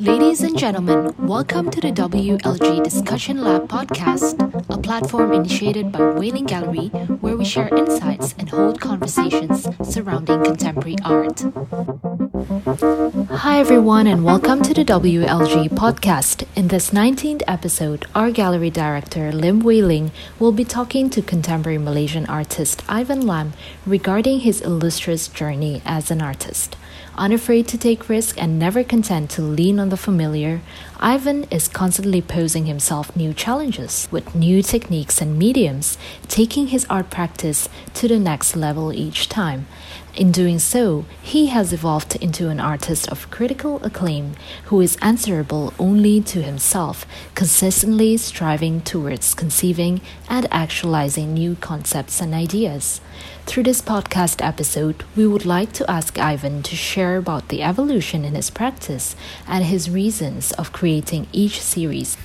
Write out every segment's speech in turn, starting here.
Ladies and gentlemen, welcome to the WLG Discussion Lab podcast, a platform initiated by Wei-Ling Gallery where we share insights and hold conversations surrounding contemporary art. Hi, everyone, and welcome to the WLG podcast. In this 19th episode, our gallery director, Lim Wei-Ling, will be talking to contemporary Malaysian artist Ivan Lam regarding his illustrious journey as an artist. Unafraid to take risks and never content to lean on the familiar, Ivan is constantly posing himself new challenges with new techniques and mediums, taking his art practice to the next level each time. In doing so, he has evolved into an artist of critical acclaim who is answerable only to himself, consistently striving towards conceiving and actualizing new concepts and ideas. Through this podcast episode, we would like to ask Ivan to share about the evolution in his practice and his reasons of creating each series.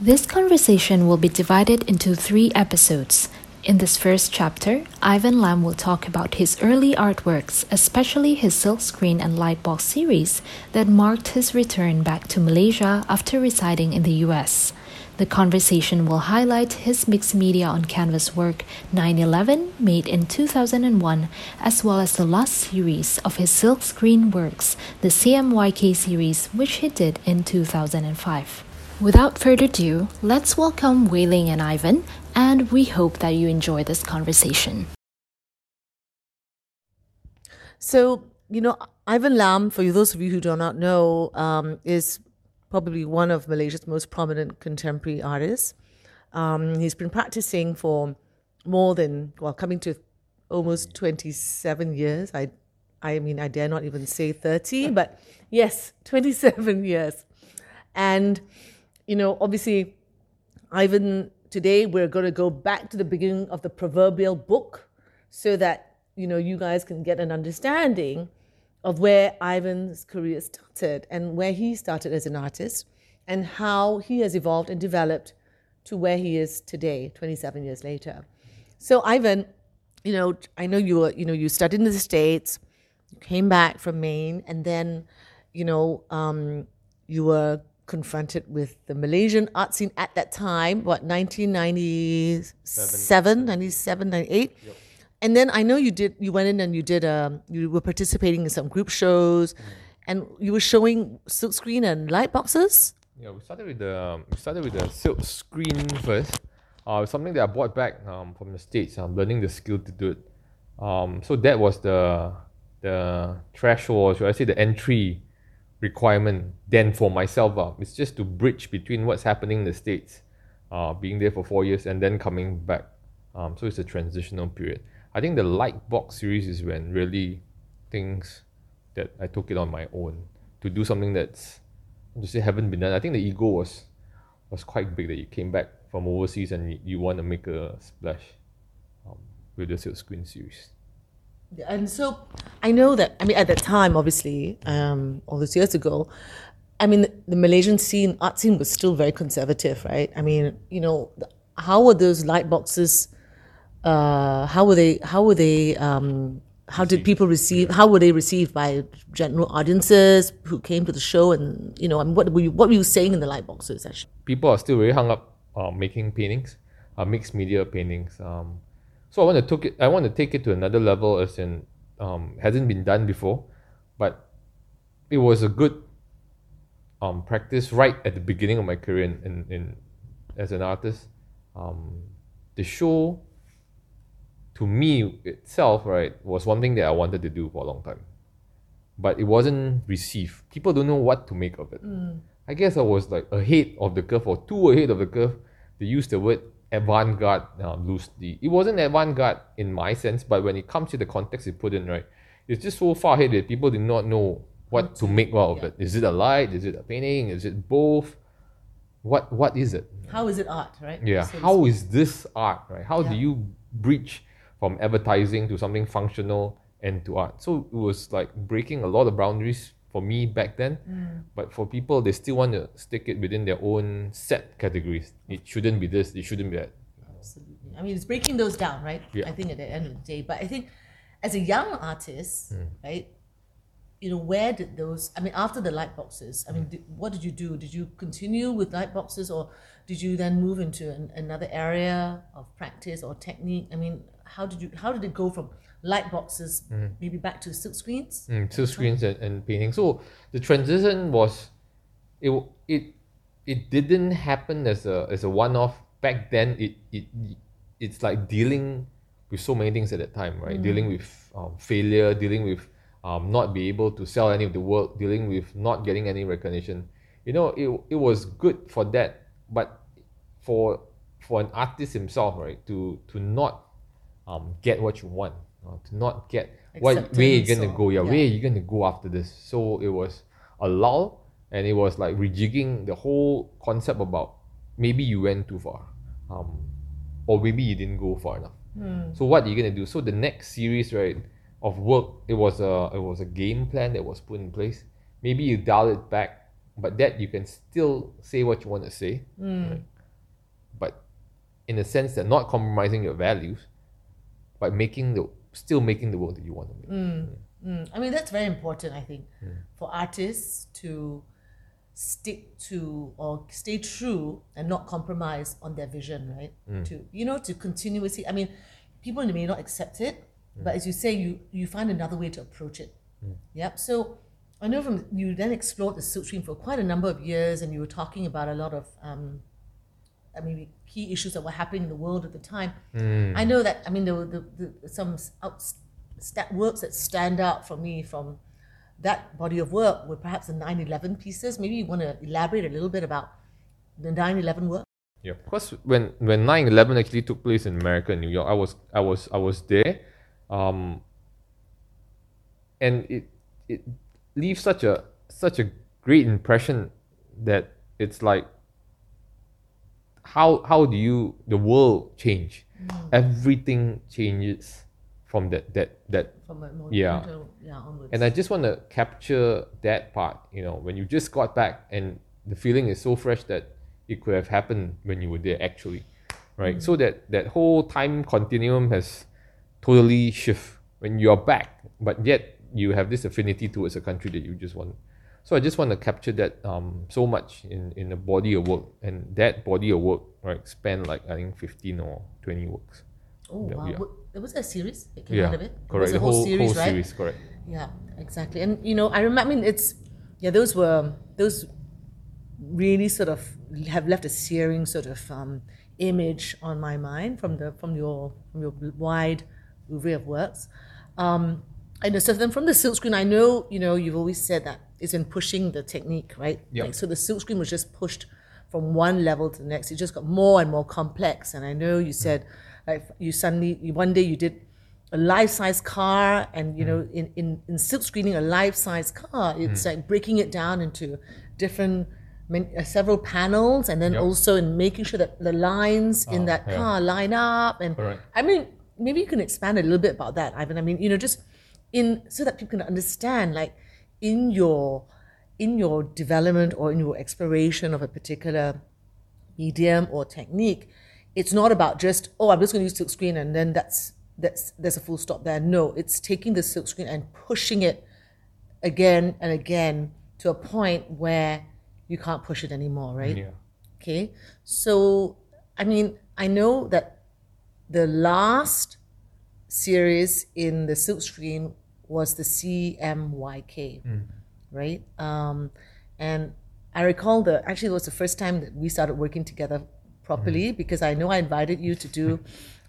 This conversation will be divided into three episodes. In this first chapter, Ivan Lam will talk about his early artworks, especially his silkscreen and lightbox series that marked his return back to Malaysia after residing in the US. The conversation will highlight his mixed media on canvas work 911 made in 2001 as well as the last series of his silkscreen works, the CMYK series which he did in 2005. Without further ado, let's welcome Wei-Ling and Ivan, and we hope that you enjoy this conversation. So, you know, Ivan Lam, for those of you who do not know, um, is probably one of Malaysia's most prominent contemporary artists. Um, he's been practicing for more than, well, coming to almost 27 years. I, I mean, I dare not even say 30, but yes, 27 years. And, you know, obviously, Ivan, today we're going to go back to the beginning of the proverbial book so that, you know, you guys can get an understanding of where Ivan's career started and where he started as an artist and how he has evolved and developed to where he is today, 27 years later. So Ivan, you know, I know you were, you know, you studied in the States, you came back from Maine, and then, you know, um, you were confronted with the Malaysian art scene at that time, what, 1997, 97, 98? Yep. And then I know you did. You went in and you did. Um, you were participating in some group shows, mm. and you were showing silk screen and light boxes. Yeah, we started with the um, we started with the silk screen first. Uh, something that I brought back um, from the states. I'm learning the skill to do it. Um, so that was the the threshold, should I say, the entry requirement then for myself. Uh, it's just to bridge between what's happening in the states, uh, being there for four years and then coming back. Um, so it's a transitional period. I think the light box series is when really things that I took it on my own to do something that's to say haven't been done. I think the ego was was quite big that you came back from overseas and you, you want to make a splash um, with the silk screen series. And so I know that I mean at that time, obviously, um, all those years ago, I mean the, the Malaysian scene, art scene was still very conservative, right? I mean, you know, how were those light boxes? uh, how were they? How were they? Um, how did people receive? How were they received by general audiences who came to the show? And you know, I mean, what were you, what were you saying in the light boxes? Actually, people are still very hung up uh, making paintings, uh, mixed media paintings. Um, so I want to take it. I want to take it to another level, as in um, hasn't been done before, but it was a good um, practice right at the beginning of my career in, in, in as an artist. Um, the show to me itself, right, was one thing that I wanted to do for a long time. But it wasn't received. People don't know what to make of it. Mm. I guess I was like ahead of the curve or too ahead of the curve. They use the word avant-garde uh, loosely. It wasn't avant-garde in my sense, but when it comes to the context it put in, right, it's just so far ahead that people did not know what to make out of yeah. it. Is it a light? Is it a painting? Is it both? What what is it? How is it art, right? Yeah. So how is this art, right? How yeah. do you breach from advertising to something functional and to art. So it was like breaking a lot of boundaries for me back then. Mm. But for people, they still want to stick it within their own set categories. It shouldn't be this, it shouldn't be that. Absolutely. I mean, it's breaking those down, right? Yeah. I think at the end of the day. But I think as a young artist, right? You know, where did those? I mean, after the light boxes, I mean, did, what did you do? Did you continue with light boxes, or did you then move into an, another area of practice or technique? I mean, how did you? How did it go from light boxes maybe back to silk screens? Mm, two screens and, and painting. So the transition was, it it it didn't happen as a as a one off. Back then, it it it's like dealing with so many things at that time, right? Dealing with um, failure, dealing with um, not be able to sell any of the work, dealing with not getting any recognition. You know, it it was good for that, but for for an artist himself, right, to to not um, get what you want, uh, to not get what where you Acceptance gonna or- go, yeah, yeah. where you gonna go after this. So it was a lull, and it was like rejigging the whole concept about maybe you went too far, um, or maybe you didn't go far enough. So what are you gonna do? So the next series, right, of work, it was a it was a game plan that was put in place. Maybe you dial it back, but that you can still say what you want to say, right? but in a sense that not compromising your values, but making the still making the work that you want to make. Mm, mm. I mean, that's very important, I think, mm. for artists to stick to or stay true and not compromise on their vision, right? Mm. To you know, to continuously. I mean, people may not accept it, but as you say, you you find another way to approach it. Yep. So I know from you then explored the silk screen for quite a number of years, and you were talking about a lot of. Um, I mean, key issues that were happening in the world at the time. I know that. I mean, there were the, the, some out, sta works that stand out for me from that body of work were perhaps the 9/11 pieces. Maybe you want to elaborate a little bit about the 9/11 work. Yeah, because when when 9/11 actually took place in America, New York, I was I was I was there, um, and it it leaves such a such a great impression that it's like how how do you the world change? Hmm. Everything changes from that that that From a more Yeah. yeah onwards. and I just want to capture that part, you know, when you just got back and the feeling is so fresh that it could have happened when you were there actually, right? Hmm. So that that whole time continuum has totally shift when you're back, but yet you have this affinity towards a country that you just want. So I just want to capture that um, so much in, in a body of work, and that body of work right span like I think fifteen or twenty works. oh that wow, we are- What- there was a series that came Yeah, out of it. It correct. was a The whole, whole series, whole right? series, correct. Yeah, exactly. And you know, I remember. I mean, it's yeah. Those were those really sort of have left a searing sort of um, image on my mind from the from your from your wide array of works. Um, and so then from the silk screen, I know you know you've always said that it's in pushing the technique, right? Yep. Like, so the silk screen was just pushed from one level to the next. It just got more and more complex. And I know you mm. said, like, you suddenly you, one day you did a life-size car, and you mm. know, in, in, in silk screening a life-size car, it's mm. like breaking it down into different uh, several panels, and then Yep. also in making sure that the lines in Oh, that yeah. car line up. And Correct. I mean, maybe you can expand a little bit about that, Ivan. I mean, you know, just in so that people can understand, like, in your in your development or in your exploration of a particular medium or technique, it's not about just oh I'm just going to use silk screen and then that's that's there's a full stop there. No, it's taking the silk screen and pushing it again and again to a point where you can't push it anymore, right? Yeah. Okay, so I mean I know that the last series in the silk screen was the CMYK, right? Um, and I recall the actually it was the first time that we started working together properly because I know I invited you to do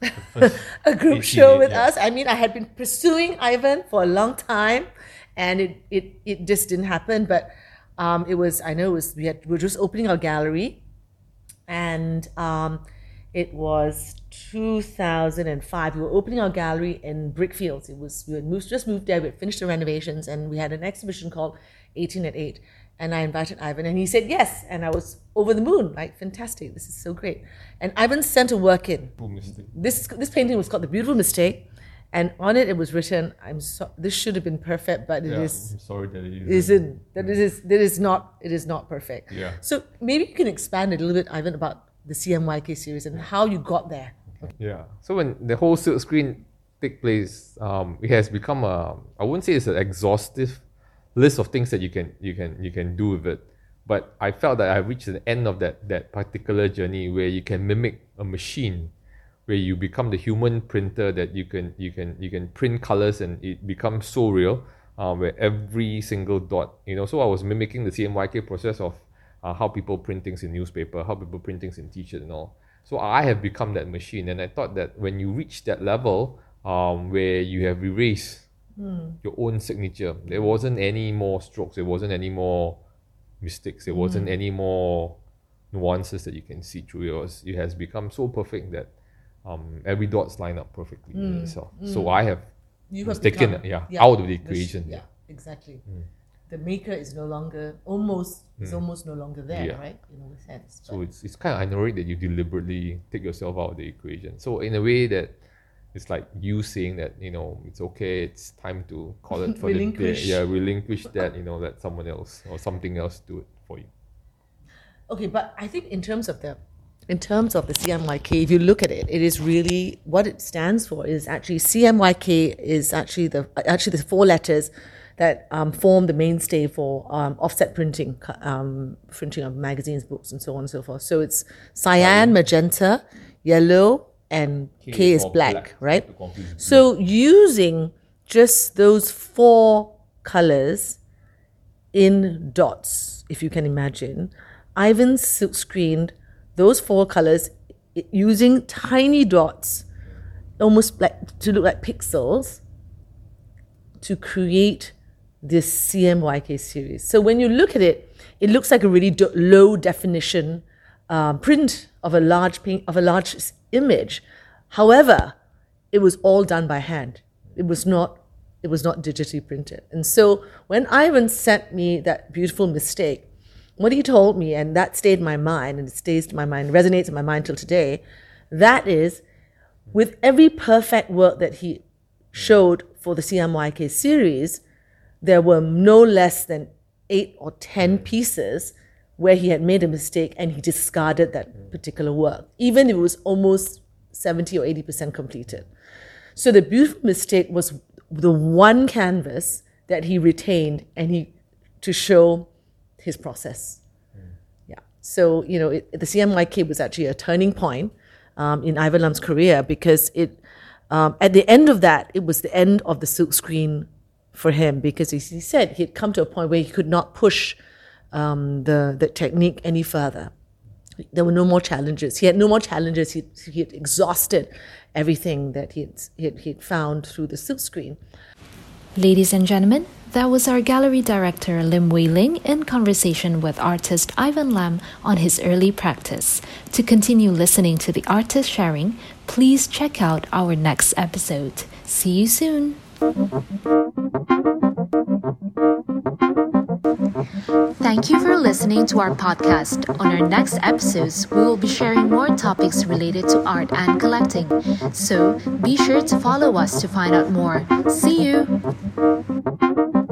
a group show with yeah. us. I mean, I had been pursuing Ivan for a long time, and it it, it just didn't happen. But um, it was I know it was we had we were just opening our gallery, and um, it was 2005. We were opening our gallery in Brickfields. It was we had moved, just moved there. We had finished the renovations, and we had an exhibition called 18 at 8. And I invited Ivan, and he said yes. And I was over the moon, like fantastic. This is so great. And Ivan sent a work in. This this painting was called The Beautiful Mistake, and on it it was written, "I'm so this should have been perfect, but it is I'm sorry that it isn't that it is that is not it is not perfect. Yeah. So maybe you can expand a little bit, Ivan, about the CMYK series and how you got there. Yeah. So when the whole silk screen take place, um, it has become a I wouldn't say it's an exhaustive list of things that you can you can you can do with it. But I felt that I reached the end of that that particular journey where you can mimic a machine, where you become the human printer that you can you can you can print colors and it becomes so real. Uh, where every single dot, you know, so I was mimicking the CMYK process of uh, how people print things in newspaper, how people print things in t-shirt and all. So I have become that machine, and I thought that when you reach that level, um, where you have erased mm. your own signature, there wasn't any more strokes, there wasn't any more mistakes. There wasn't mm. any more nuances that you can see through yours. It has become so perfect that um, every dot's line up perfectly mm. in itself. Mm. So I have you have taken become, yeah, yeah, out of the equation. Yeah, exactly. Mm. The maker is no longer almost is mm. almost no longer there, yeah. right? In a sense. So it's it's kind of ironic that you deliberately take yourself out of the equation. So in a way that it's like you saying that you know it's okay it's time to call it for the day yeah relinquish that you know let someone else or something else do it for you okay but i think in terms of the in terms of the CMYK, if you look at it, it is really what it stands for is actually CMYK is actually the actually the four letters that um, form the mainstay for um, offset printing, um, printing of magazines, books, and so on and so forth. So it's cyan, magenta, yellow, and K, K is black, black right? So using just those four colors in dots, if you can imagine, Ivan screened those four colors using tiny dots, almost like to look like pixels, to create this CMYK series. So when you look at it, it looks like a really do- low definition uh, print of a large of a large image. However, it was all done by hand. It was not it was not digitally printed. And so when Ivan sent me that beautiful mistake, what he told me, and that stayed in my mind, and it stays in my mind, resonates in my mind till today, that is, with every perfect work that he showed for the CMYK series, there were no less than eight or ten pieces where he had made a mistake and he discarded that particular work, even if it was almost 70 or 80% completed. So the beautiful mistake was the one canvas that he retained and he to show his process. Mm. Yeah. So, you know, it, the CMYK was actually a turning point um, in Ivan Lam's career because it, um, at the end of that, it was the end of the silk screen for him because, as he said, he had come to a point where he could not push um, the, the technique any further. There were no more challenges. He had no more challenges. He, had exhausted everything that he had, he had, he found through the silk screen. Ladies and gentlemen, that was our gallery director Lim Wei Ling in conversation with artist Ivan Lam on his early practice. To continue listening to the artist sharing, please check out our next episode. See you soon. Thank you for listening to our podcast. On our next episodes, we will be sharing more topics related to art and collecting. So be sure to follow us to find out more. See you!